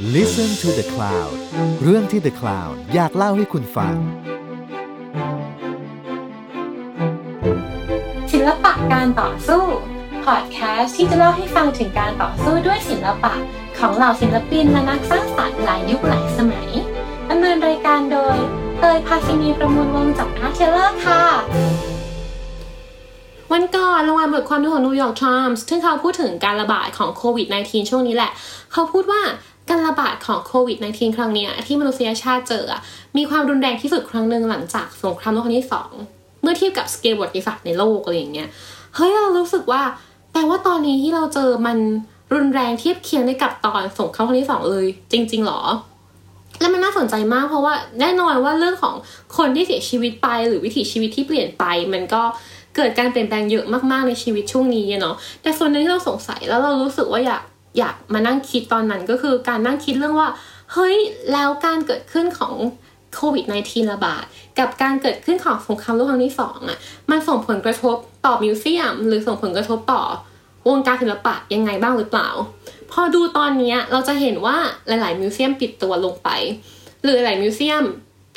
Listen to the Cloud เรื่องที่ The Cloud อยากเล่าให้คุณฟัง ศิลปะการต่อสู้ พอดแคสต์ที่จะเล่าให้ฟังถึงการต่อสู้ด้วยศิลปะ ของเหล่าศิลปินและนักสร้างสรรค์หลายยุคหลายสมัยดำเนินรายการโดยเตยภาสินีประมูลวงศ์จากอาร์เทเลอร์ค่ะวันก่อนเราอ่านบทความของ New York Times ซึ่งเขาพูดถึงการระบาดของโควิด -19 ช่วงนี้แหละ เขาพูดว่า การระบาดของโควิด -19 ครั้งนี้ที่มนุษยชาติเจอ มีความรุนแรงที่สุดครั้งหนึ่งหลังจากสงครามโลกครั้งที่สองเมื่อเทียบกับสเกลประวัติศาสในโลกอะไรอย่างเงี้ยเฮ้ยเรารู้สึกว่าแปลว่าตอนนี้ที่เราเจอมันรุนแรงเทียบเคียงได้กับตอนสงครามครั้งที่สองเลย จริง ๆหรอ แล้วมันน่าสนใจมากเพราะว่าแน่นอนว่าเรื่องของคนที่เสียชีวิตไป หรือวิถีชีวิตที่เปลี่ยนไป มันก็เกิดการเปลี่ยนแปลงเยอะมากๆในชีวิตช่วงนี้เนาะแต่ส่วนหนึงที่เราสงสัยแล้วเรารู้สึกว่าอยาก อยากมานั่งคิดตอนนั้นก็คือการนั่งคิดเรื่องว่า เฮ้ย แล้วการเกิดขึ้นของโควิด -19 ระบาด กับการเกิดขึ้นของสงครามโลกครั้งที่สองอะมันส่งผลกระทบต่อมิวเซียม หรือส่งผลกระทบต่อวงการศิลปะยังไงบ้างหรือเปล่า พอดูตอนนี้เราจะเห็นว่าหลาย ๆ มิวเซียมปิดตัวลงไป หรือหลายมิวเซียม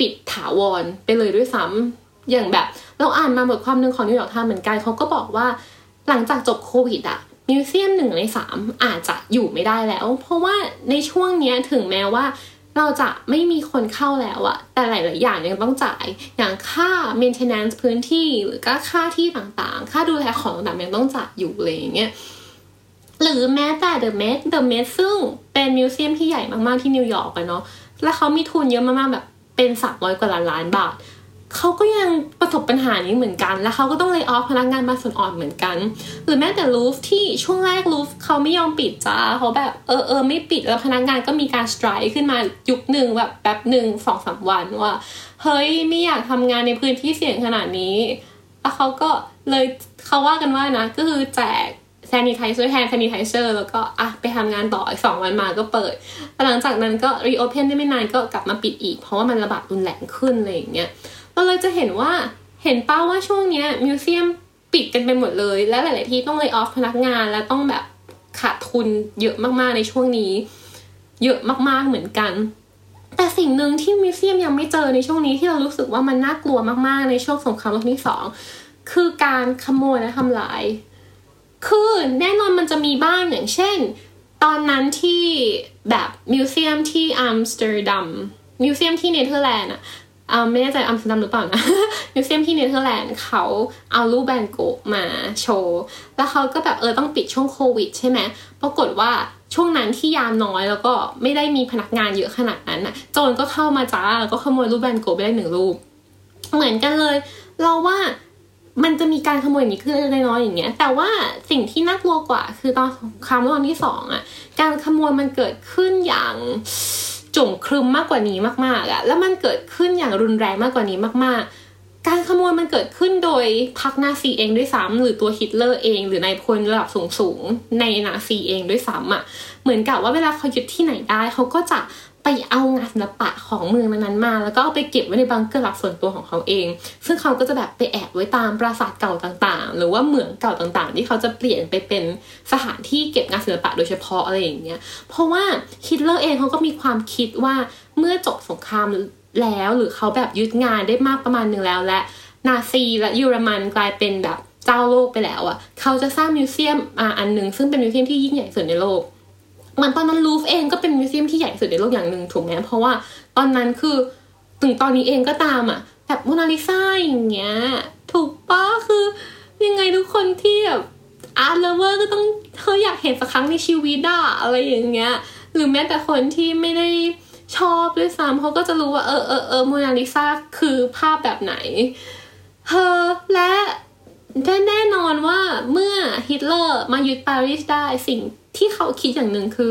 ปิดถาวรไปเลยด้วยซ้ำอย่างแบบ เราอ่านมาบทความหนึ่งของ New York Times เหมือนกันเขาก็บอกว่าหลังจากจบโควิดอะ museum หนึ่งในสามอาจจะอยู่ไม่ได้แล้ว เพราะว่าในช่วงนี้ถึงแม้ว่าเราจะไม่มีคนเข้าแล้วอะแต่หลาย ๆ อย่างยังต้องจ่าย อย่างค่า maintenance พื้นที่หรือก็ค่าที่ต่าง ๆ ค่าดูแลของต่างๆยังต้องจ่ายอยู่เลยอย่างเงี้ยหรือแม้แต่ The Met The Met ซึ่งเป็น museum ที่ใหญ่มาก ๆ ที่นิวยอร์กอะเนาะแล้วเขามีทุนเยอะมาก ๆ แบบเป็นสามร้อยกว่าล้านล้านบาท เขาก็ยังประสบปัญหานี้เหมือนกัน แล้วเขาก็ต้อง lay off พนักงานบางส่วนออกเหมือนกัน หรือแม้แต่ลูฟร์ที่ช่วงแรกลูฟร์เขาไม่ยอมปิดจ้าเขาแบบเออเออไม่ปิดแล้วพนักงานก็มีการ strike ขึ้นมายุคหนึ่งแบบแป๊บหนึ่งสองสามวันว่า เฮ้ยไม่อยากทำงานในพื้นที่เสี่ยงขนาดนี้แล้วเขาก็เลยเขาว่ากันว่านะ ก็คือแจก sanitizer แทน sanitizer แล้วก็อะไปทำงานต่ออีกสองวันมาก็เปิดหลังจากนั้นก็รีโอเพนได้ไม่นานก็กลับมาปิดอีก เพราะว่ามันระบาดรุนแรงขึ้นอะไรอย่างเงี้ย เราเลยจะเห็นว่าเห็นเป้าว่าช่วงเนี้ยมิวเซียมปิดกันไปหมดเลย และหลาย ๆ ที่ต้องเลยออฟพนักงานแล้วต้องแบบขาดทุนเยอะมาก ๆ ในช่วงนี้ เยอะมาก ๆ เหมือนกัน แต่สิ่งหนึ่งที่มิวเซียมยังไม่เจอในช่วงนี้ที่เรารู้สึกว่ามันน่ากลัวมาก ๆ ในช่วงสงครามโลกที่สองคือการขโมยและทำลาย คือแน่นอนมันจะมีบ้างอย่างเช่น ตอนนั้นที่แบบ museum ที่อัมสเตอร์ดัม museum ที่เนเธอร์แลนด์อะอ่า ไม่แน่ใจอัมสเตอร์ดัมหรือเปล่านะ museum ที่เนเธอร์แลนด์เขาเอารูปแวนโก๊ะมาโชว์ แล้วเขาก็แบบเออต้องปิดช่วงโควิดใช่ไหมปรากฏว่าช่วงนั้นที่ยามน้อยแล้วก็ไม่ได้มีพนักงานเยอะขนาดนั้นอะโจรก็เข้ามาจ้าแล้วก็ขโมยรูปแวนโก๊ะไปได้หนึ่งรูป เหมือนกันเลย เราว่ามันจะมีการขโมยอย่างนี้ขึ้นเล็กน้อยอย่างเงี้ย แต่ว่าสิ่งที่น่ากลัวกว่า คือตอนครามโลกครั้งที่สองอะ การขโมยมันเกิดขึ้นอย่าง จุ่มครึมมากกว่านี้มากๆอะแล้วมันเกิดขึ้นอย่างรุนแรงมากกว่านี้มาก ๆ การขโมยมันเกิดขึ้นโดยพรรคนาซีเองด้วยซ้ำหรือตัวฮิตเลอร์เอง หรือนายพลระดับสูงๆในนาซีเองด้วยซ้ำอะเหมือนกับว่าเวลาเขายึดที่ไหนได้เขาก็จะ ไปเอางานศิลปะของเมืองนั้นๆมา แล้วก็เอาไปเก็บไว้ในบังเกอร์หลักส่วนตัวของเขาเอง ซึ่งเขาก็จะแบบไปแอบไว้ตามปราสาทเก่าต่างๆ หรือว่าเหมืองเก่าต่างๆ ที่เขาจะเปลี่ยนไปเป็นสถานที่เก็บงานศิลปะโดยเฉพาะอะไรอย่างเงี้ย เพราะว่าฮิตเลอร์เองเขาก็มีความคิดว่าเมื่อจบสงครามแล้วหรือเขาแบบยึดงานได้มากประมาณหนึ่งแล้วและนาซีและเยอรมันกลายเป็นแบบเจ้าโลกไปแล้วอะ่ะ เขาจะสร้าง museum อ่าอันหนึ่งซึ่งเป็น museum ที่ยิ่งใหญ่สุดในโลก เหมือนตอนนั้นลูฟร์เองก็เป็น museum ที่ใหญ่สุดในโลกอย่างหนึ่งถูกไหมเพราะว่าตอนนั้นคือถึงตอนนี้เองก็ตามอะแบบโมนาลิซาอย่างเงี้ย ถูกปะคือยังไงทุกคนที่แบบ art lover ก็ต้องเขาอยากเห็นสักครั้งในชีวิตอะอะไรอย่างเงี้ย หรือแม้แต่คนที่ไม่ได้ชอบด้วยซ้ำเขาก็จะรู้ว่าเออเออเออโมนาลิซาคือภาพแบบไหนเธอและแน่ ว่าเมื่อฮิตเลอร์มายึดปารีสได้สิ่งที่เขาคิดอย่างหนึ่งคือ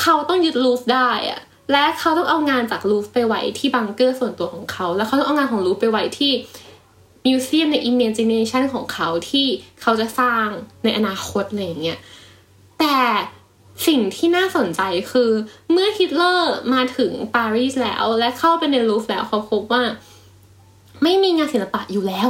เขาต้องยึดลูฟได้อะและเขาต้องเอางานจากลูฟไปไว้ที่บังเกอร์ส่วนตัวของเขา แล้วเขาต้องเอางานของลูฟไปไว้ที่มิวเซียมใน imagination ของเขาที่เขาจะสร้างในอนาคตอะไรอย่างเงี้ยแต่สิ่งที่น่าสนใจคือเมื่อฮิตเลอร์มาถึงปารีสแล้ว และเข้าไปในลูฟแล้วเขาพบว่า ไม่มีงานศิลปะอยู่แล้ว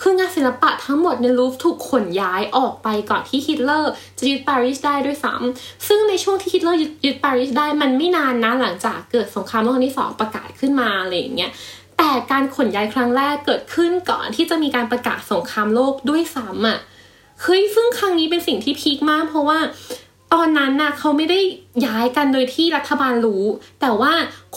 คืองานศิลปะทั้งหมดในลูฟร์ถูกขนย้ายออกไปก่อนที่ฮิตเลอร์จะยึดปารีสได้ด้วยซ้ำซึ่งในช่วงที่ฮิตเลอร์ยึดยึดปารีสได้มันไม่นานนะหลังจากเกิดสงครามโลกครั้งที่สองประกาศขึ้นมาอะไรอย่างเงี้ยแต่การขนย้ายครั้งแรกเกิดขึ้นก่อนที่จะมีการประกาศสงครามโลกด้วยซ้ำอะเฮ้ยซึ่งครั้งนี้เป็นสิ่งที่ peak มากเพราะว่า ตอนนั้นน่ะเขาไม่ได้ย้ายกันโดยที่รัฐบาลรู้ แต่ว่า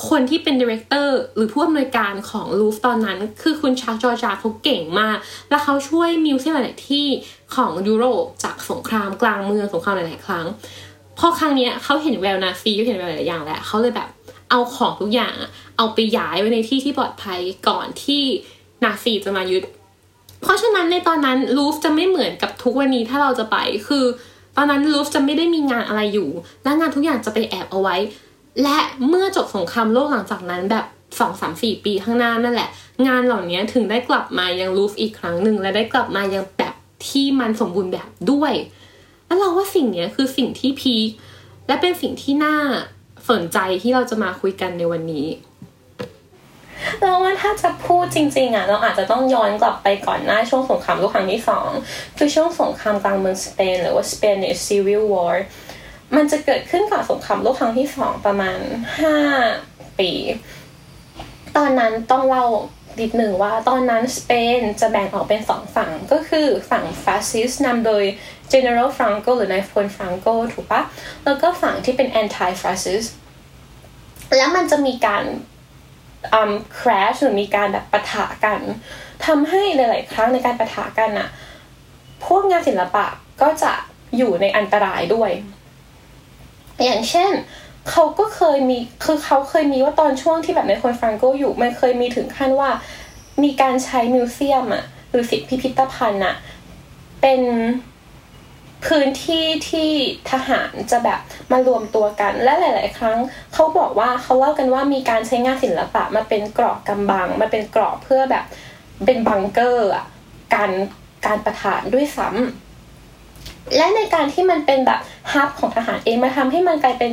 คนที่เป็น director หรือผู้อำนวยการของลูฟร์ตอนนั้น คือคุณฌาค โฌฌาร์เขาเก่งมาก และเขาช่วยมิวเซียมหลายที่ของยุโรปจากสงครามกลางเมืองสงครามหลายๆครั้งพอครั้งเนี้ยเขาเห็นแววนาซีเขาเห็นแววหลายอย่างแล้วเขาเลยแบบเอาของทุกอย่างเอาไปย้ายไว้ในที่ที่ปลอดภัยก่อนที่นาซีจะมายึด เพราะฉะนั้นในตอนนั้นลูฟจะไม่เหมือนกับทุกวันนี้ถ้าเราจะไปคือ ตอนนั้นลูฟจะไม่ได้มีงานอะไรอยู่ และงานทุกอย่างจะไปแอบเอาไว้ และเมื่อจบสงครามโลกหลังจากนั้นแบบสองสามสี่ปีข้างหน้านั่นแหละ งานเหล่านี้ถึงได้กลับมายังลูฟอีกครั้งหนึ่งและได้กลับมายังแบบที่มันสมบูรณ์แบบด้วย แล้วเราว่าสิ่งนี้คือสิ่งที่พีคและเป็นสิ่งที่น่าสนใจที่เราจะมาคุยกันในวันนี้ เราว่าถ้าจะพูดจริงๆอะเราอาจจะต้องย้อนกลับไปก่อนหน้าช่วงสงครามโลกครั้งที่สองคือช่วงสงครามกลางเมืองสเปนหรือว่า Spanish Civil War มันจะเกิดขึ้นก่อนสงครามโลกครั้งที่สองประมาณห้าปี ตอนนั้นต้องเล่านิดหนึ่งว่าตอนนั้นสเปนจะแบ่งออกเป็นสองฝั่งก็คือฝั่งฟาสซิสต์นำโดย General Franco หรือนายพลฟรังโกถูกปะแล้วก็ฝั่งที่เป็น anti fascist แล้วมันจะมีการ อืม crash หรือมีการแบบปะทะกันทำให้หลาย ๆ ครั้งในการปะทะกันอะพวกงานศิลปะก็จะอยู่ในอันตรายด้วย อย่างเช่นเขาก็เคยมีคือเขาเคยมีว่าตอนช่วงที่แบบในคนฟรังโกอยู่ มันเคยมีถึงขั้นว่า มีการใช้มิวเซียมอะหรือสิทธิพิพิธภัณฑ์อะเป็น พื้นที่ที่ทหารจะแบบมารวมตัวกัน และหลาย ๆ ครั้งเขาบอกว่าเขาเล่ากันว่ามีการใช้งานศิลปะมาเป็นกรอบกำบังมาเป็นกรอบเพื่อแบบเป็นบังเกอร์อะการการประทานด้วยซ้ำและในการที่มันเป็นแบบฮับของทหารเองมาทำให้มันกลายเป็น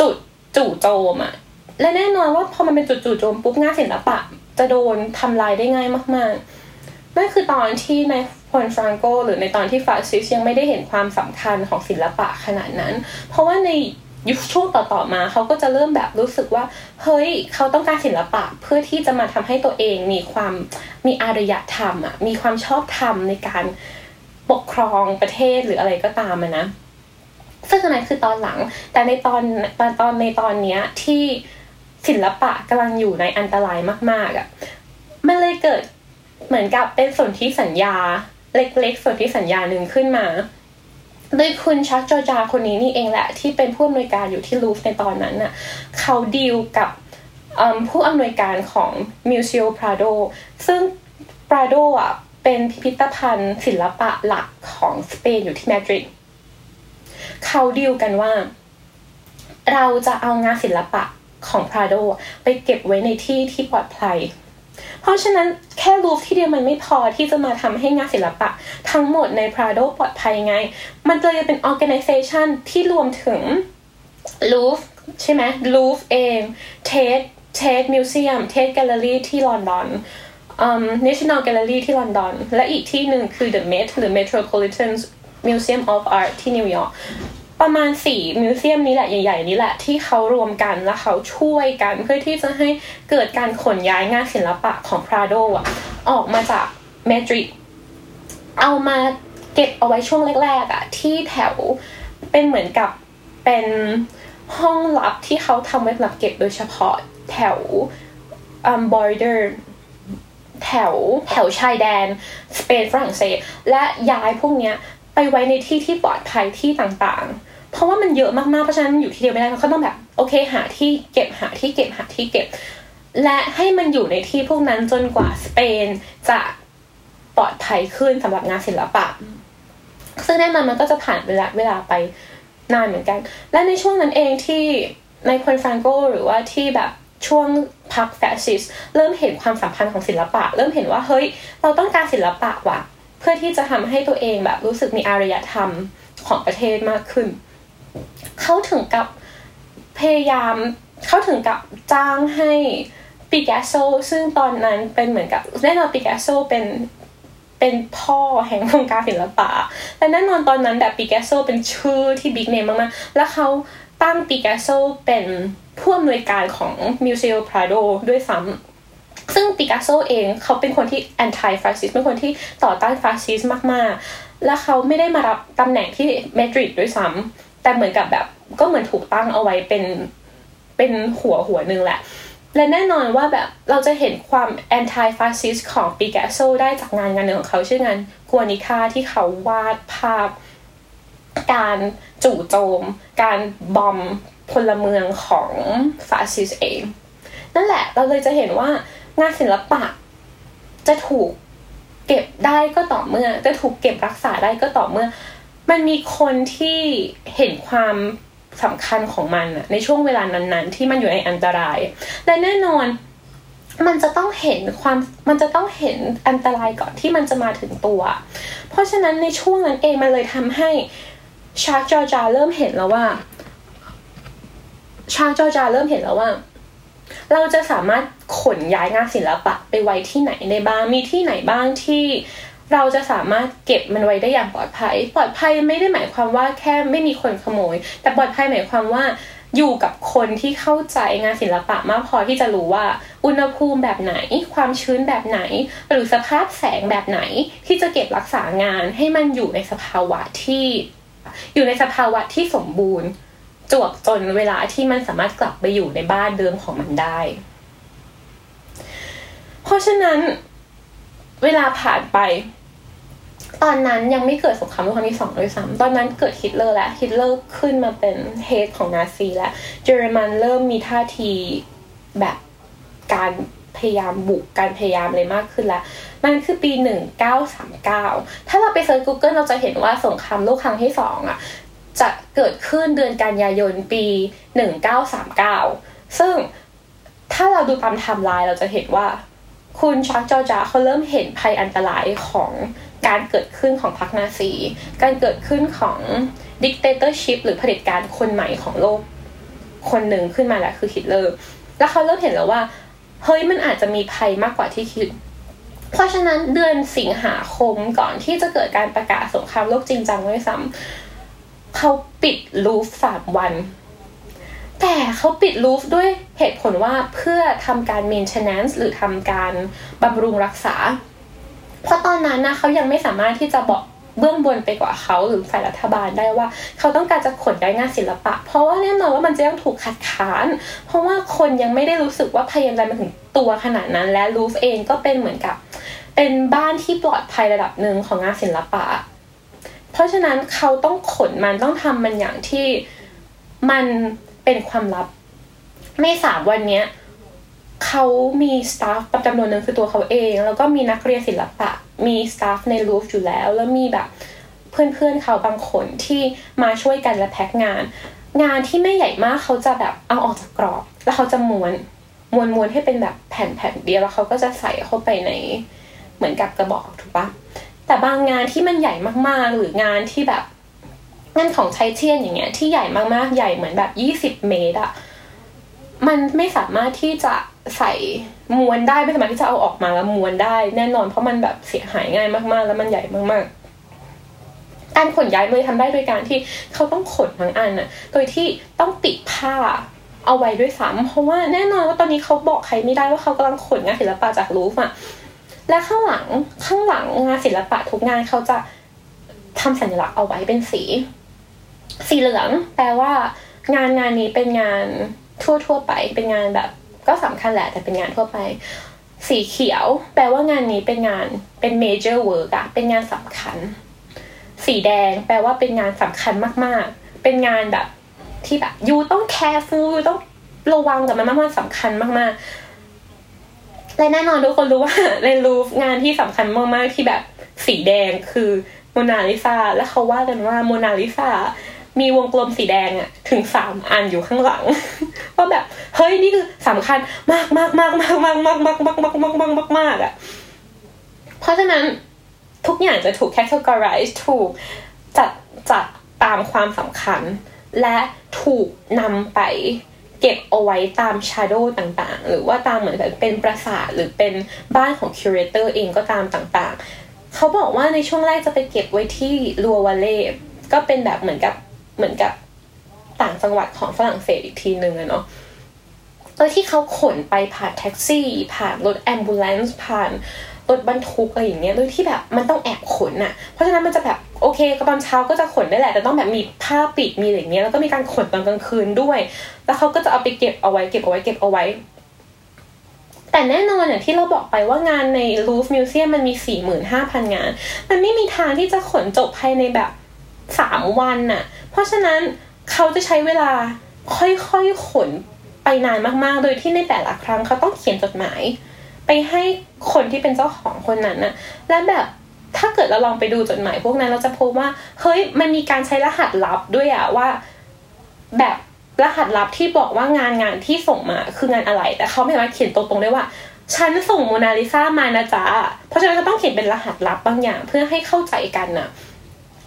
จุดจู่โจมอะและแน่นอนว่าพอมันเป็นจุดจู่โจมปุ๊บงานศิลปะ จะโดนทำลายได้ง่ายมาก ๆนั่นคือตอนที่ใน พลฟรังโกหรือในตอนที่ฟาสซิสยังไม่ได้เห็นความสำคัญของศิลปะขนาดนั้น เพราะว่าในยุคช่วงต่อๆมาเขาก็จะเริ่มแบบรู้สึกว่า เฮ้ยเขาต้องการศิลปะเพื่อที่จะมาทำให้ตัวเองมีความมีอารยธรรมอะมีความชอบธรรมในการปกครองประเทศหรืออะไรก็ตามนะซึ่งอันนั้นคือตอนหลัง แต่ในตอนตอนตอนในตอนเนี้ยที่ศิลปะกำลังอยู่ในอันตรายมาก ๆอะ่ะมันเลยเกิดเหมือนกับเป็นสนธิสัญญา เล็กๆสนธิสัญญาหนึ่งขึ้นมาโดยคุณชักจอจาคนนี้นี่เองแหละ ที่เป็นผู้อำนวยการอยู่ที่ลูฟในตอนนั้นน่ะเขาดีลกับผู้อำนวยการของ Museo Prado ซึ่ง Prado อะเป็นพิพิธภัณฑ์ศิลปะหลักของสเปนอยู่ที่มาดริดเขาดีลกันว่า เราจะเอางานศิลปะของพราโดไปเก็บไว้ในที่ที่ปลอดภัย เพราะฉะนั้นแค่รูฟที่เดียวมันไม่พอที่จะมาทำให้งานศิลปะ ทั้งหมดในพราโดปลอดภัยไง มันเลยเป็น organization ที่รวมถึงลูฟร์ใช่ไหมลูฟร์เอง Tate Tate Museum Tate Gallery ที่ลอนดอน um, National Gallery ที่ลอนดอน และอีกที่หนึ่งคือ The Met หรือ Metropolitan Museum of Art ที่นิวยอร์ก ประมาณสี่ museum นี้แหละใหญ่ ๆ นี้แหละที่เขารวมกันและเขาช่วยกันเพื่อที่จะให้เกิดการขนย้ายงานศิลปะของพราโดอะออกมาจากมาดริดเอามาเก็บเอาไว้ช่วงแรกๆอะที่แถวเป็นเหมือนกับเป็นห้องลับที่เขาทำไว้สำหรับเก็บโดยเฉพาะแถว um, border แถวแถวชายแดน สเปนฝรั่งเศส และย้ายพวกเนี้ยไปไว้ในที่ที่ปลอดภัยที่ต่างๆ เพราะว่ามันเยอะมากๆ เพราะฉะนั้นอยู่ที่เดียวไม่ได้เขาต้องแบบ โอเค หาที่เก็บหาที่เก็บหาที่เก็บ และให้มันอยู่ในที่พวกนั้นจนกว่าสเปนจะปลอดภัยขึ้นสำหรับงานศิลปะ ซึ่งแน่นอนมันก็จะผ่านเวลาเวลาไปนานเหมือนกัน และในช่วงนั้นเองที่ในคนฟรังโกหรือว่าที่แบบช่วงพักแฟชิสเริ่มเห็นความสัมพันธ์ของศิลปะ เริ่มเห็นว่าเฮ้ย เราต้องการศิลปะว่ะ เพื่อที่จะทำให้ตัวเองแบบรู้สึกมีอารยธรรมของประเทศมากขึ้น เขาถึงกับพยายามเขาถึงกับจ้างให้ปิกัสโซซึ่งตอนนั้นเป็นเหมือนกับแน่นอนปิกัสโซเป็นเป็นพ่อแห่งวงการศิลปะและแน่นอนตอนนั้นแบบปิกัสโซเป็นชื่อที่ big name มากๆ แล้วเขาตั้งปิกัสโซเป็นผู้อำนวยการของ museum พราโดด้วยซ้ำซึ่งปิกัสโซเองเขาเป็นคนที่ anti fascist เป็นคนที่ต่อต้านฟาสซิสต์มากๆ และเขาไม่ได้มารับตำแหน่งที่มาดริดด้วยซ้ำ แต่เหมือนกับแบบก็เหมือนถูกตั้งเอาไว้เป็นเป็นหัวหัวหนึ่งแหละ และแน่นอนว่าแบบเราจะเห็นความ anti fascist ของปิกัสโซได้จากงานงานหนึ่งของเขาชื่องานกัวนิคาที่เขาวาดภาพ การจู่โจม การบอมพลเมืองของฟาสซิสเอง นั่นแหละเราเลยจะเห็นว่างานศิลปะจะถูกเก็บได้ก็ต่อเมื่อ จะถูกเก็บรักษาได้ก็ต่อเมื่อ มันมีคนที่เห็นความสำคัญของมันอะในช่วงเวลานั้นๆ ที่มันอยู่ในอันตราย และแน่นอนมันจะต้องเห็นความมันจะต้องเห็นอันตรายก่อนที่มันจะมาถึงตัว เพราะฉะนั้นในช่วงนั้นเองมันเลยทำให้ชาร์จอจาเริ่มเห็นแล้วว่าชาร์จอจาเริ่มเห็นแล้วว่า เราจะสามารถขนย้ายงานศิลปะไปไว้ที่ไหนในบ้างมีที่ไหนบ้างที่ เราจะสามารถเก็บมันไว้ได้อย่างปลอดภัย ปลอดภัยไม่ได้หมายความว่าแค่ไม่มีคนขโมย แต่ปลอดภัยหมายความว่าอยู่กับคนที่เข้าใจงานศิลปะมากพอที่จะรู้ว่า อุณหภูมิแบบไหน ความชื้นแบบไหน หรือสภาพแสงแบบไหน ที่จะเก็บรักษางานให้มันอยู่ในสภาวะที่ อยู่ในสภาวะที่สมบูรณ์ จวบจนเวลาที่มันสามารถกลับไปอยู่ในบ้านเดิมของมันได้ เพราะฉะนั้น เวลาผ่านไป ตอนนั้นยังไม่เกิดสงครามโลกครั้งที่สองด้วยซ้ำตอนนั้นเกิดฮิตเลอร์แล้วฮิตเลอร์ขึ้นมาเป็น head ของนาซีแล้วเยอรมันเริ่มมีท่าทีแบบการพยายามบุกการพยายามอะไรมากขึ้นแล้วนั่นคือปี 1939 ถ้าเราไป search Google เราจะเห็นว่าสงครามโลกครั้งที่สองอะจะเกิดขึ้นเดือนกันยายนปี 1939 ซึ่งถ้าเราดูตามไทม์ไลน์เราจะเห็นว่า คุณฌาค โฌฌาร์เขาเริ่มเห็นภัยอันตรายของ การเกิดขึ้นของพรรคนาซี การเกิดขึ้นของ dictatorship หรือเผด็จการคนใหม่ของโลก คนหนึ่งขึ้นมาแล้วคือฮิตเลอร์แล้วเขาเริ่มเห็นแล้วว่าเฮ้ยมันอาจจะมีภัยมากกว่าที่คิด เพราะฉะนั้นเดือนสิงหาคมก่อนที่จะเกิดการประกาศสงครามโลกจริงจังด้วยซ้ำเขาปิดลูฟสามวัน แต่เขาปิดลูฟด้วยเหตุผลว่าเพื่อทำการ maintenance หรือทำการบำรุงรักษา เพราะตอนนั้นนะเขายังไม่สามารถที่จะบอกเบื้องบนไปกว่าเขาหรือฝ่ายรัฐบาลได้ว่า เขาต้องการจะขนย้ายงานศิลปะ เพราะว่าแน่นอนว่ามันจะต้องถูกขัดขาน เพราะว่าคนยังไม่ได้รู้สึกว่าพยายามอะมาถึงตัวขนาดนั้น และลูฟเองก็เป็นเหมือนกับ เป็นบ้านที่ปลอดภัยระดับหนึ่งของงานศิลปะ เพราะฉะนั้นเขาต้องขนมันต้องทำมันอย่างที่มันเป็นความลับในสามวันเนี้ย เขามีสตาฟประจำนวนหนึ่งคือตัวเขาเอง แล้วก็มีนักเรียนศิลปะ มีสตาฟในลูฟอยู่แล้ว แล้วมีแบบเพื่อนๆเขาบางคนที่มาช่วยกันและแพ็คงาน งานที่ไม่ใหญ่มากเขาจะแบบเอาออกจากกรอบ แล้วเขาจะม้วนม้วนม้วนให้เป็นแบบแผ่นแผ่นเดียวแล้วเขาก็จะใส่เข้าไปในเหมือนกับกระบอกถูกปะแต่บางงานที่มันใหญ่มากๆ หรืองานที่แบบงานของไทเทียนอย่างเงี้ยที่ใหญ่มากๆ ใหญ่เหมือนแบบยี่สิบเมตรอะมันไม่สามารถที่จะ ใส่ม้วนได้ไม่สามารถที่จะเอาออกมาแล้วม้วนได้ แน่นอนเพราะมันแบบเสียหายง่ายมากๆ แล้วมันใหญ่มากๆ การขนย้ายเลยทำได้โดยการที่เขาต้องขนทั้งอันอะโดยที่ต้องติดผ้าเอาไว้ด้วยซ้ำเพราะว่าแน่นอนว่าตอนนี้เขาบอกใครไม่ได้ว่าเขากำลังขนงานศิลปะจากลูฟอะและข้างหลังข้างหลังงานศิลปะทุกงานเขาจะทำสัญลักษณ์เอาไว้เป็นสี สีเหลืองแปลว่างานงานนี้เป็นงานทั่วทั่วๆไปเป็นงานแบบ ก็สำคัญแหละแต่เป็นงานทั่วไป สีเขียว แปลว่างานนี้เป็นงานเป็น major work อะเป็นงานสำคัญ สีแดง แปลว่าเป็นงานสำคัญมากๆ เป็นงานแบบที่แบบยูต้อง careful ยูต้องระวังกับมันมากๆสำคัญมากๆและแน่นอนทุกคนรู้ว่าในรูฟงานที่สำคัญมากๆที่แบบสีแดงคือโมนาลิซาและเขาว่ากันว่าโมนาลิซา มีวงกลมสีแดงอะถึงสามอันอยู่ข้างหลังว่าแบบเฮ้ยนี่คือสำคัญมากมากมากมากมากมากมากมากมากมากมากมากมากอะเพราะฉะนั้นทุกอย่างจะถูก categorize ถูกจัดจัดตามความสำคัญ และถูกนำไปเก็บเอาไว้ตาม shadow ต่างๆ หรือว่าตามเหมือนแบบเป็นปราสาทหรือเป็นบ้านของ curator เองก็ตามต่างๆ เขาบอกว่าในช่วงแรกจะไปเก็บไว้ที่ลัววาเล่ก็เป็นแบบเหมือนกับ เหมือนกับต่างจังหวัดของฝรั่งเศสอีกทีหนึ่งอะเนาะโดยที่เขาขนไปผ่านแท็กซี่ ผ่านรถ ambulance ผ่านรถบรรทุกอะไรอย่างเงี้ยโดยที่แบบมันต้องแอบขนอะเพราะฉะนั้นมันจะแบบโอเคก็ตอนเช้าก็จะขนได้แหละ แต่ต้องแบบมีผ้าปิดมีอะไรเงี้ยแล้วก็มีการขนตอนกลางคืนด้วย แล้วเขาก็จะเอาไปเก็บเอาไว้เก็บเอาไว้เก็บเอาไว้ แต่แน่นอนอย่างที่เราบอกไปว่างานในลูฟร์ museum มันมีสี่หมื่นห้าพันงาน มันไม่มีทางที่จะขนจบภายในแบบ สามวันน่ะ เพราะฉะนั้นเขาจะใช้เวลาค่อยๆขนไปนานมากๆ โดยที่ในแต่ละครั้งเขาต้องเขียนจดหมาย ไปให้คนที่เป็นเจ้าของคนนั้นน่ะ และแบบถ้าเกิดเราลองไปดูจดหมายพวกนั้นเราจะพบว่าเฮ้ยมันมีการใช้รหัสลับด้วยอะว่า แบบรหัสลับที่บอกว่างานงานที่ส่งมาคืองานอะไร แต่เขาไม่สามารถเขียนตรงๆได้ว่าฉันส่งโมนาลิซามานะจ๊ะเพราะฉะนั้นเขาต้องเขียนเป็นรหัสลับบางอย่างเพื่อให้เข้าใจกันน่ะ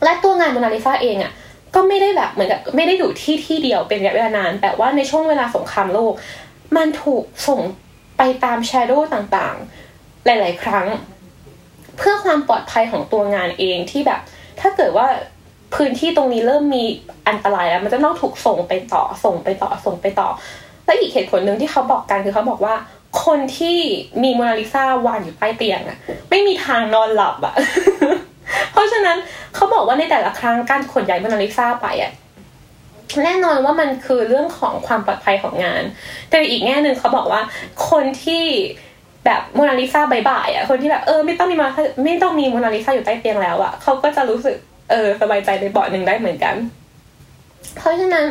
และตัวงานโมนาลิซาเองอะ่ะก็ไม่ได้แบบเหมือนกับไม่ได้อยู่ที่ที่เดียวเป็นระยะเวลานาน แต่ว่าในช่วงเวลาสงครามโลก มันถูกส่งไปตามแชโดว์ต่างๆ หลาย ๆ ครั้ง เพื่อความปลอดภัยของตัวงานเองที่แบบ ถ้าเกิดว่าพื้นที่ตรงนี้เริ่มมีอันตรายแล้ว มันจะต้องถูกส่งไปต่อส่งไปต่อส่งไปต่อ และอีกเหตุผลหนึ่งที่เขาบอกกันคือเขาบอกว่าคนที่มีโมนาลิซาวางอยู่ใต้เตียงอะไม่มีทางนอนหลับอะ เพราะฉะนั้นเขาบอกว่าในแต่ละครั้งการขนย้ายโมนาลิซาไปอะแน่นอนว่ามันคือเรื่องของความปลอดภัยของงาน แต่อีกแง่หนึ่งเขาบอกว่าคนที่แบบโมนาลิซาบายๆอะคนที่แบบเออไม่ต้องมีมาไม่ต้องมีโมนาลิซาอยู่ใต้เตียงแล้วอะเขาก็จะรู้สึกเออสบายใจในเบาะหนึ่งได้เหมือนกัน เพราะฉะนั้น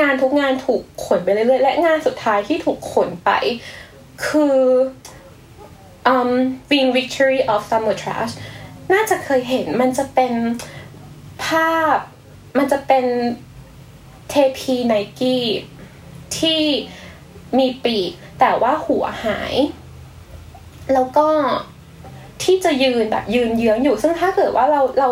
งานทุกงานถูกขนไปเรื่อยๆและงานสุดท้ายที่ถูกขนไป คือ um Wing Victory of Summer Trash น่าจะเคยเห็นมันจะเป็นภาพมันจะเป็นเทพีไนกี้ที่มีปีกแต่ว่าหัวหาย แล้วก็ที่จะยืนแบบยืนเยื้องอยู่ ซึ่งถ้าเกิดว่าเราเรา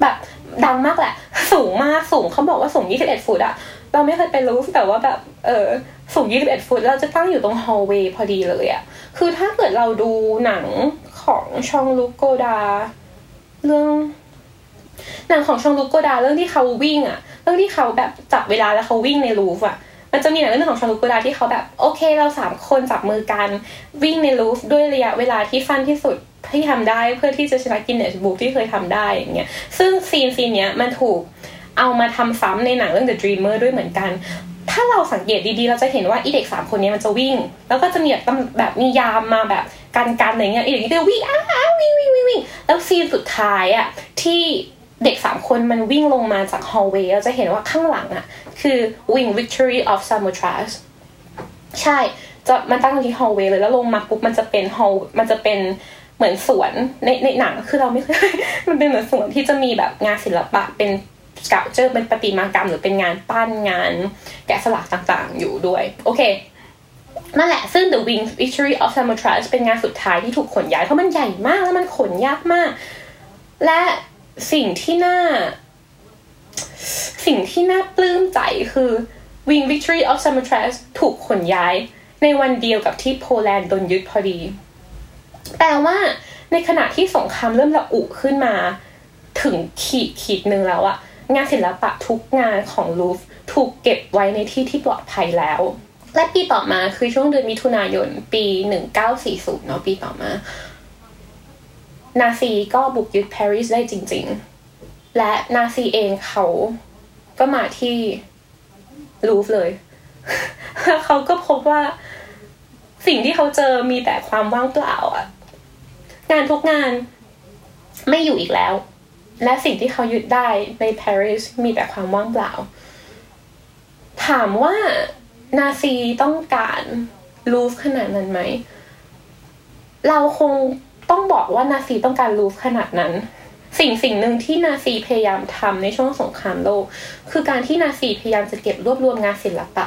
แบบดังมากแหละ สูงมากสูงเขาบอกว่าสูง 21 ฟุตอะเราไม่เคยไปรู้แต่ว่าแบบเออสูง 21 ฟุต เราจะตั้งอยู่ตรงฮอลเวย์พอดีเลยอะคือถ้าเกิดเราดูหนัง ของชองลูกโกดา เรื่องหนังของชองลูกโกดาเรื่องที่เขาวิ่งอะเรื่องที่เขาแบบจับเวลาแล้วเขาวิ่งในลูฟอะมันจะมีหนังเรื่องของชองลูกโกดาที่เขาแบบโอเคเราสามคนจับมือกันวิ่งในลูฟด้วยระยะเวลาที่สั้นที่สุดที่ทำได้เพื่อที่จะชนะกินเนสบุ๊กที่เคยทำได้อย่างเงี้ยซึ่ง scene scene เนี้ยมันถูกเอามาทำซ้ำในหนังเรื่อง The Dreamers ด้วยเหมือนกัน ถ้าเราสังเกตดีๆ เราจะเห็นว่าอีเด็กสามคนนี้มันจะวิ่ง แล้วก็จะมีแบบแบบมียามมาแบบกันกันอะไรเงี้ยอีเด็กนี่ก็วิ่งอ้าววิ่งวิ่งวิ่งวิ่งแล้ว scene สุดท้ายอะที่เด็กสามคนมันวิ่งลงมาจาก hallway เราจะเห็นว่าข้างหลังอะคือ Winged Victory of Samothrace ใช่จะมันตั้งที่ hallway เลยแล้วลงมาปุ๊บมันจะเป็น hallมันจะเป็นเหมือนสวนในในหนังคือเราไม่เคยมันเป็นเหมือนสวนที่จะมีแบบงานศิลปะเป็น เกลเจอร์เป็นประติมากรรม หรือเป็นงานปั้นงานแกะสลักต่างๆ อยู่ด้วย โอเคนั่นแหละ ซึ่ง The Wing Victory of Summer Trash เป็นงานสุดท้ายที่ถูกขนย้าย เพราะมันใหญ่มากแล้วมันขนยากมาก และสิ่งที่น่า สิ่งที่น่าปลื้มใจคือ Wing Victory of Summer Trash ถูกขนย้ายในวันเดียวกับที่โปแลนด์โดนยึดพอดีแปลว่าในขณะที่สงครามเริ่มระอุขึ้นมา ถึงขีดขีดหนึ่งแล้วอะ งานศิลปะทุกงานของลูฟถูกเก็บไว้ในที่ที่ปลอดภัยแล้ว และปีต่อมาคือช่วงเดือนมิถุนายนปี 1940 เนาะปีต่อมา นาซีก็บุกยึดปารีสได้จริง ๆ และนาซีเองเขาก็มาที่ลูฟเลย เขาก็พบว่าสิ่งที่เขาเจอมีแต่ความว่างเปล่าอะงานทุกงานไม่อยู่อีกแล้ว และสิ่งที่เขายึดได้ในปารีสมีแต่ความว่างเปล่า ถามว่านาซีต้องการลูฟขนาดนั้นไหม เราคงต้องบอกว่านาซีต้องการลูฟขนาดนั้น สิ่งสิ่งหนึ่งที่นาซีพยายามทำในช่วงสงครามโลก คือการที่นาซีพยายามจะเก็บรวบรวมงานศิลปะ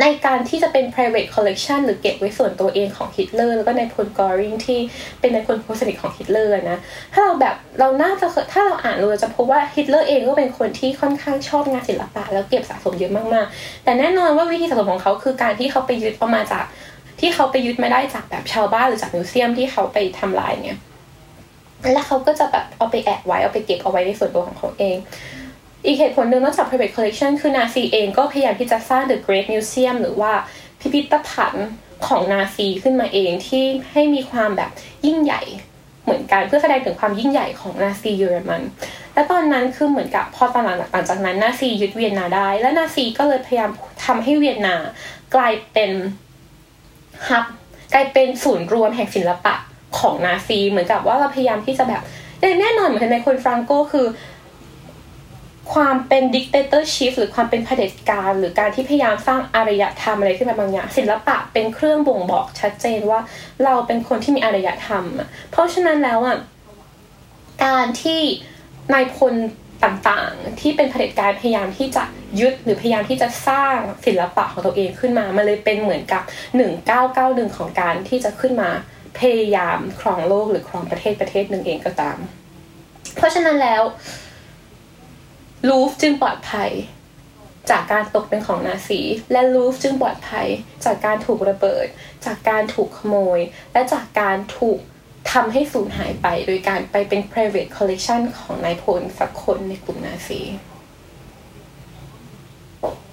ในการที่จะเป็น private collection หรือเก็บไว้ส่วนตัวเองของฮิตเลอร์แล้วก็นายพลเกอริงที่เป็นนายพลคนสนิทของฮิตเลอร์นะ ถ้าเราแบบเราน่าจะถ้าเราอ่านเราจะพบว่าฮิตเลอร์เองก็เป็นคนที่ค่อนข้างชอบงานศิลปะ แล้วเก็บสะสมเยอะมากๆ แต่แน่นอนว่าวิธีสะสมของเขาคือการที่เขาไปยึดเอามาจากที่เขาไปยึดมาได้จากแบบชาวบ้านหรือจาก museum ที่เขาไปทำลายเนี่ยแล้วเขาก็จะแบบเอาไปแอบไว้เอาไปเก็บเอาไว้ในส่วนตัวของเขาเอง อีกเหตุผลหนึ่งนอกจาก private collection คือนาซีเองก็พยายามที่จะสร้าง the great museum หรือว่าพิพิธภัณฑ์ของนาซีขึ้นมาเองที่ให้มีความแบบยิ่งใหญ่เหมือนกันเพื่อแสดงถึงความยิ่งใหญ่ของนาซีเยอรมัน และตอนนั้นคือเหมือนกับพอตอนหลังหลังจากนั้นนาซียึดเวียนนาได้ และนาซีก็เลยพยายามทำให้เวียนนากลายเป็นhub กลายเป็นศูนย์รวมแห่งศิลปะของนาซี เหมือนกับว่าเราพยายามที่จะแบบแน่นอนเหมือนนายพลฟรังโกคือ ความเป็น dictatorship หรือความเป็นเผด็จการ หรือการที่พยายามสร้างอารยธรรมอะไรขึ้นมาบางอย่าง ศิลปะเป็นเครื่องบ่งบอกชัดเจนว่าเราเป็นคนที่มีอารยธรรม เพราะฉะนั้นแล้วอะการที่นายพลต่างๆ ที่เป็นเผด็จการพยายามที่จะยึดหรือพยายามที่จะสร้างศิลปะของตัวเองขึ้นมา มันเลยเป็นเหมือนกับ 1991 ของการที่จะขึ้นมาพยายามครองโลกหรือครองประเทศประเทศหนึ่งเองก็ตาม เพราะฉะนั้นแล้ว ลูฟจึงปลอดภัย จากการตกเป็นของนาซี และลูฟจึงปลอดภัย จากการถูกระเบิด จากการถูกขโมย และจากการถูกทำให้สูญหายไป โดยการไปเป็น private collection ของนายพลสักคนในกลุ่มนาซี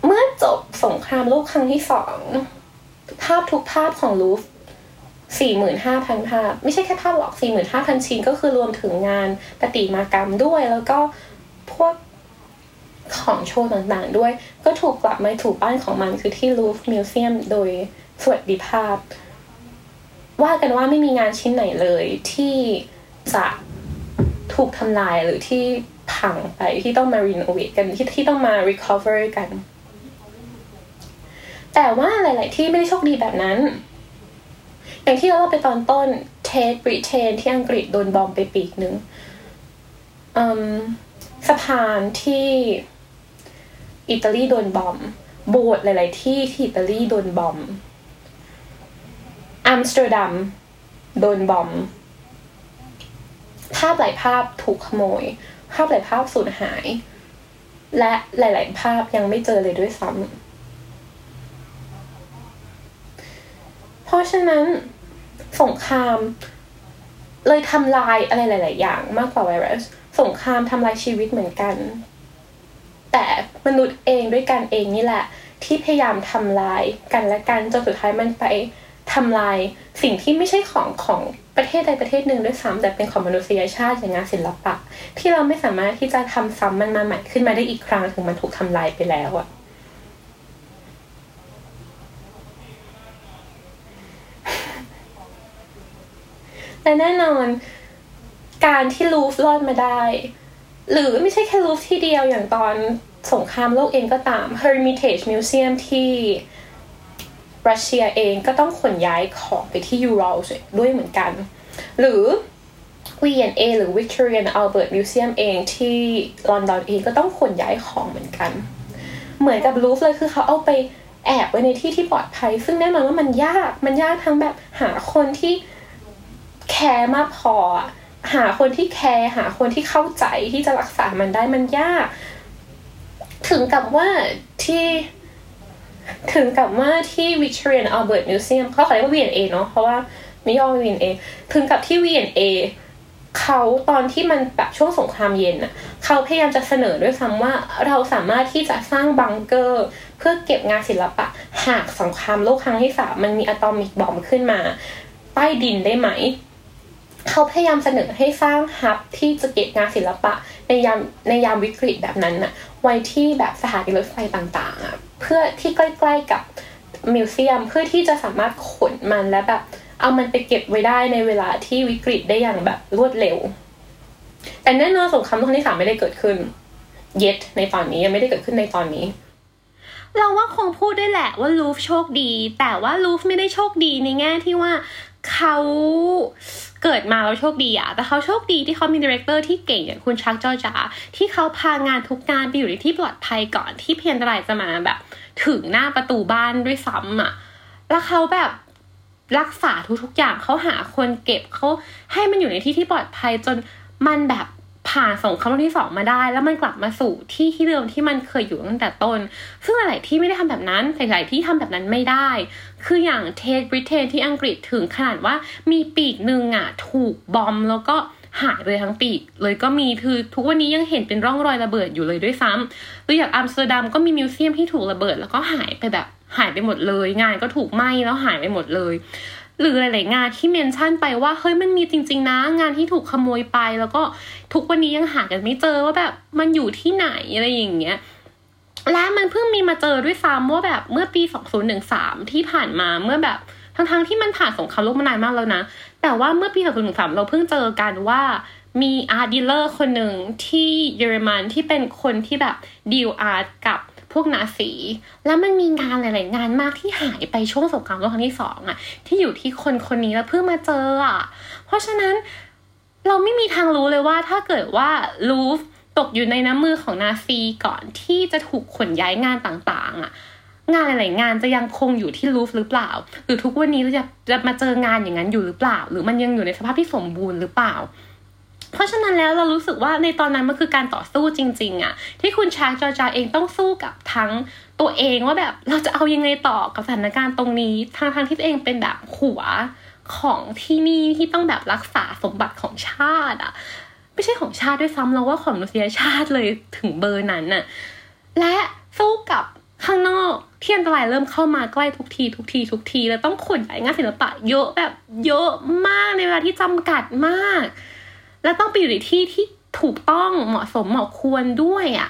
เมื่อจบสงครามโลกครั้งที่สองภาพทุกภาพของลูฟสี่หมื่นห้าพันภาพ ไม่ใช่แค่ภาพหรอกสี่หมื่นห้าพันชิ้นก็คือรวมถึงงานประติมากรรมด้วย แล้วก็พวก ของโชว์ต่างๆ ด้วย ก็ถูกกลับมาถูกบ้านของมันคือที่ลูฟมิวเซียมโดยสวัสดิภาพ ว่ากันว่าไม่มีงานชิ้นไหนเลยที่จะถูกทำลายหรือที่พังไปที่ต้องมา renovate กันที่ที่ต้องมา recover กัน แต่ว่าหลาย ๆ ที่ไม่ได้โชคดีแบบนั้น อย่างที่เราเล่าไปตอนต้น Tate Britain ที่อังกฤษโดน bomb ไปปีกหนึ่งสะพานที่ อิตาลีโดน bomb โบสถ์หลาย ๆ ที่ที่อิตาลีโดน bomb อัมสเตอร์ดัมโดนบอม ภาพหลายภาพถูกขโมย ภาพหลายภาพสูญหาย และหลาย ๆ ภาพยังไม่เจอเลยด้วยซ้ำเพราะฉะนั้นสงคราม เลยทำลายอะไรหลาย ๆ อย่างมากกว่าไวรัส สงครามทำลายชีวิตเหมือนกัน แต่มนุษย์เองด้วยกันเองนี่แหละ ที่พยายามทำลายกันและกันจนสุดท้ายมันไปทำลายสิ่งที่ไม่ใช่ของของประเทศใดประเทศหนึ่งด้วยซ้ำแต่เป็นของมนุษยชาติอย่างงานศิลปะ ที่เราไม่สามารถที่จะทำซ้ำมันมาใหม่ขึ้นมาได้อีกครั้งถึงมันถูกทำลายไปแล้วอะและแน่นอน การที่ลูฟรอดมาได้ หรือไม่ใช่แค่ลูฟที่เดียวอย่างตอนสงครามโลกเองก็ตาม Hermitage Museum ที่รัสเซียเองก็ต้องขนย้ายของไปที่ยูโรด้วยเหมือนกัน หรือ V&A หรือ Victoria and Albert Museum เองที่ลอนดอนเองก็ต้องขนย้ายของเหมือนกัน เหมือนกับลูฟเลยคือเขาเอาไปแอบไว้ในที่ที่ปลอดภัย ซึ่งแน่นอนว่ามันยาก มันยากทั้งแบบหาคนที่แคร์มากพอ หาคนที่แคร์หาคนที่เข้าใจที่จะรักษามันได้มันยาก ถึงกับว่าที่ถึงกับว่าที่ Victoria and Albert Museum เขาขอเรียกว่า V&A เนาะเพราะว่าไม่ย่อ V&A ถึงกับที่ V&A เขาตอนที่มันแบบช่วงสงครามเย็นอะเขาพยายามจะเสนอด้วยซ้ำว่าเราสามารถที่จะสร้างบังเกอร์ เพื่อเก็บงานศิลปะ หากสงครามโลกครั้งที่สามมันมีอะตอมิกบอมขึ้นมา ใต้ดินได้ไหม เขาพยายามเสนอให้สร้างฮับที่จะเก็บงานศิลปะ ในยามในยามวิกฤตแบบนั้นน่ะไว้ที่แบบสถานีรถไฟต่างๆอะเพื่อที่ใกล้ ๆกับมิวเซียมเพื่อที่จะสามารถขนมันและแบบเอามันไปเก็บไว้ได้ในเวลาที่วิกฤตได้อย่างแบบรวดเร็ว แต่แน่นอนสงครามโลกครั้งที่สามไม่ได้เกิดขึ้น เย็ดในตอนนี้ยังไม่ได้เกิดขึ้นในตอนนี้ เราว่าคงพูดได้แหละว่าลูฟโชคดี แต่ว่าลูฟไม่ได้โชคดีในแง่ที่ว่าเขา เกิดมาแล้วโชคดีอะแต่เขาโชคดีที่เขามี director ที่เก่งอย่างคุณ Jacques Jaujard ที่เขาพางานทุกงานไปอยู่ในที่ปลอดภัยก่อนที่ภยันตรายจะมาแบบ ถึงหน้าประตูบ้านด้วยซ้ำอะแล้วเขาแบบรักษาทุกๆอย่างเขาหาคนเก็บเขาให้มันอยู่ในที่ที่ปลอดภัยจนมันแบบ ผ่านสงครามโลกที่สองมาได้ แล้วมันกลับมาสู่ที่ที่เดิมที่มันเคยอยู่ตั้งแต่ต้น ซึ่งหลายที่ไม่ได้ทำแบบนั้นหลายที่ทำแบบนั้นไม่ได้ คืออย่าง Tate Britain ที่อังกฤษถึงขนาดว่ามีปีกหนึ่งอะถูก bomb แล้วก็หายไปทั้งปีกเลยก็มีคือทุกวันนี้ยังเห็นเป็นร่องรอยระเบิดอยู่เลยด้วยซ้ำหรืออย่างอัมสเตอร์ดัมก็มี museum ที่ถูกระเบิด แล้วก็หายไปแบบหายไปหมดเลย งานก็ถูกไหม้แล้วหายไปหมดเลย หรือหลายๆงานที่ mention ไปว่าเฮ้ยมันมีจริง ๆ นะ งานที่ถูกขโมยไป แล้วก็ทุกวันนี้ยังหากันไม่เจอว่าแบบมันอยู่ที่ไหนอะไรอย่างเงี้ยและมันเพิ่งมีมาเจอด้วยซ้ำว่าแบบเมื่อปี 2013 ที่ผ่านมาเมื่อแบบทั้งๆที่มันผ่านสงครามโลกมานานมากแล้วนะ แต่ว่าเมื่อปี 2013 เราเพิ่งเจอกันว่ามี art dealer คนหนึ่งที่เยอรมันที่เป็นคนที่แบบ deal art กับ พวกนาซีแล้วมันมีงานหลาย ๆ งานมากที่หายไปช่วงสงครามโลกครั้งที่สองอะที่อยู่ที่คนคนนี้แล้วเพิ่งมาเจออะเพราะฉะนั้นเราไม่มีทางรู้เลยว่าถ้าเกิดว่าลูฟตกอยู่ในน้ำมือของนาซีก่อนที่จะถูกขนย้ายงานต่าง ๆอะงานหลาย ๆ งานจะยังคงอยู่ที่ลูฟหรือเปล่า หรือทุกวันนี้เราจะจะมาเจองานอย่างนั้นอยู่หรือเปล่า หรือมันยังอยู่ในสภาพที่สมบูรณ์หรือเปล่า เพราะฉะนั้นแล้วเรารู้สึกว่าในตอนนั้นมันคือการต่อสู้จริง ๆอะที่คุณชาร์จอจาเองต้องสู้กับทั้งตัวเองว่าแบบเราจะเอายังไงต่อกับสถานการณ์ตรงนี้ทางทางที่ตัวเองเป็นแบบหัวของที่นี่ที่ต้องแบบรักษาสมบัติของชาติอะไม่ใช่ของชาติด้วยซ้ำเราว่าของมนุษยชาติเลยถึงเบอร์นั้นน่ะและสู้กับข้างนอกที่อันตรายเริ่มเข้ามาใกล้ทุกที ทุกที ทุกทีแล้วต้องขนย้ายงานศิลปะเยอะแบบเยอะมากในเวลาที่จำกัดมาก และต้องไปอยู่ในที่ที่ถูกต้องเหมาะสมเหมาะควรด้วยอะ่ะ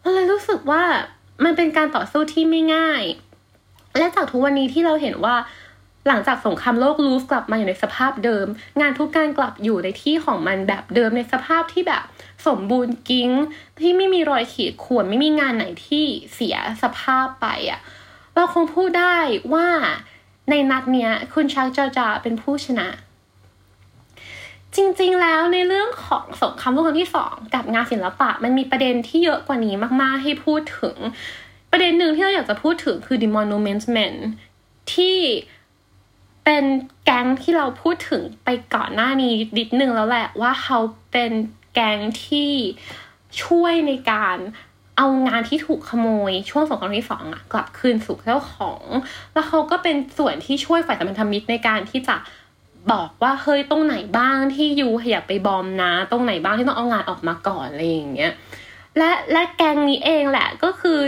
เราเลยรู้สึกว่ามันเป็นการต่อสู้ที่ไม่ง่าย และจากทุกวันนี้ที่เราเห็นว่าหลังจากสงครามโลกลูฟกลับมาอยู่ในสภาพเดิม งานทุกการกลับอยู่ในที่ของมันแบบเดิมในสภาพที่แบบสมบูรณ์กิ้ง ที่ไม่มีรอยขีดข่วนไม่มีงานไหนที่เสียสภาพไปอะ่ะเราคงพูดได้ว่าในนัดเนี้ยคุณชักจอจาเป็นผู้ชนะ จริงๆ แล้วในเรื่องของสงครามโลกครั้งที่สองกับงานศิลปะ มันมีประเด็นที่เยอะกว่านี้มากๆ ให้พูดถึง ประเด็นหนึ่งที่เราอยากจะพูดถึงคือ The Monument Men ที่เป็นแก๊งที่เราพูดถึงไปก่อนหน้านี้นิดนึงแล้วแหละว่าเขาเป็นแก๊งที่ช่วยในการเอางานที่ถูกขโมยช่วงสงครามที่สองอะกลับคืนสู่เจ้าของ แล้วเขาก็เป็นส่วนที่ช่วยฝ่ายสัมพันธมิตรในการที่จะ บอกว่าเฮ้ยตรงไหนบ้างที่ยูอย่าไปบอมนะ ตรงไหนบ้างที่ต้องเอางานออกมาก่อนอะไรอย่างเงี้ยและและแกงนี้เองแหละก็คือ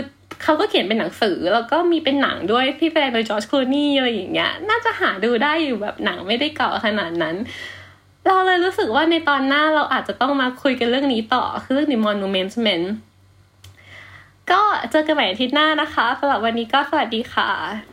เขาก็เขียนเป็นหนังสือแล้วก็มีเป็นหนังด้วยที่แปลโดยจอร์จคลูนี่อะไรอย่างเงี้ย น่าจะหาดูได้อยู่แบบหนังไม่ได้เก่าขนาดนั้น เราเลยรู้สึกว่าในตอนหน้าเราอาจจะต้องมาคุยกันเรื่องนี้ต่อคือเรื่อง The Monument ก็เจอกันใหม่อาทิตย์หน้านะคะสำหรับวันนี้ก็สวัสดีค่ะ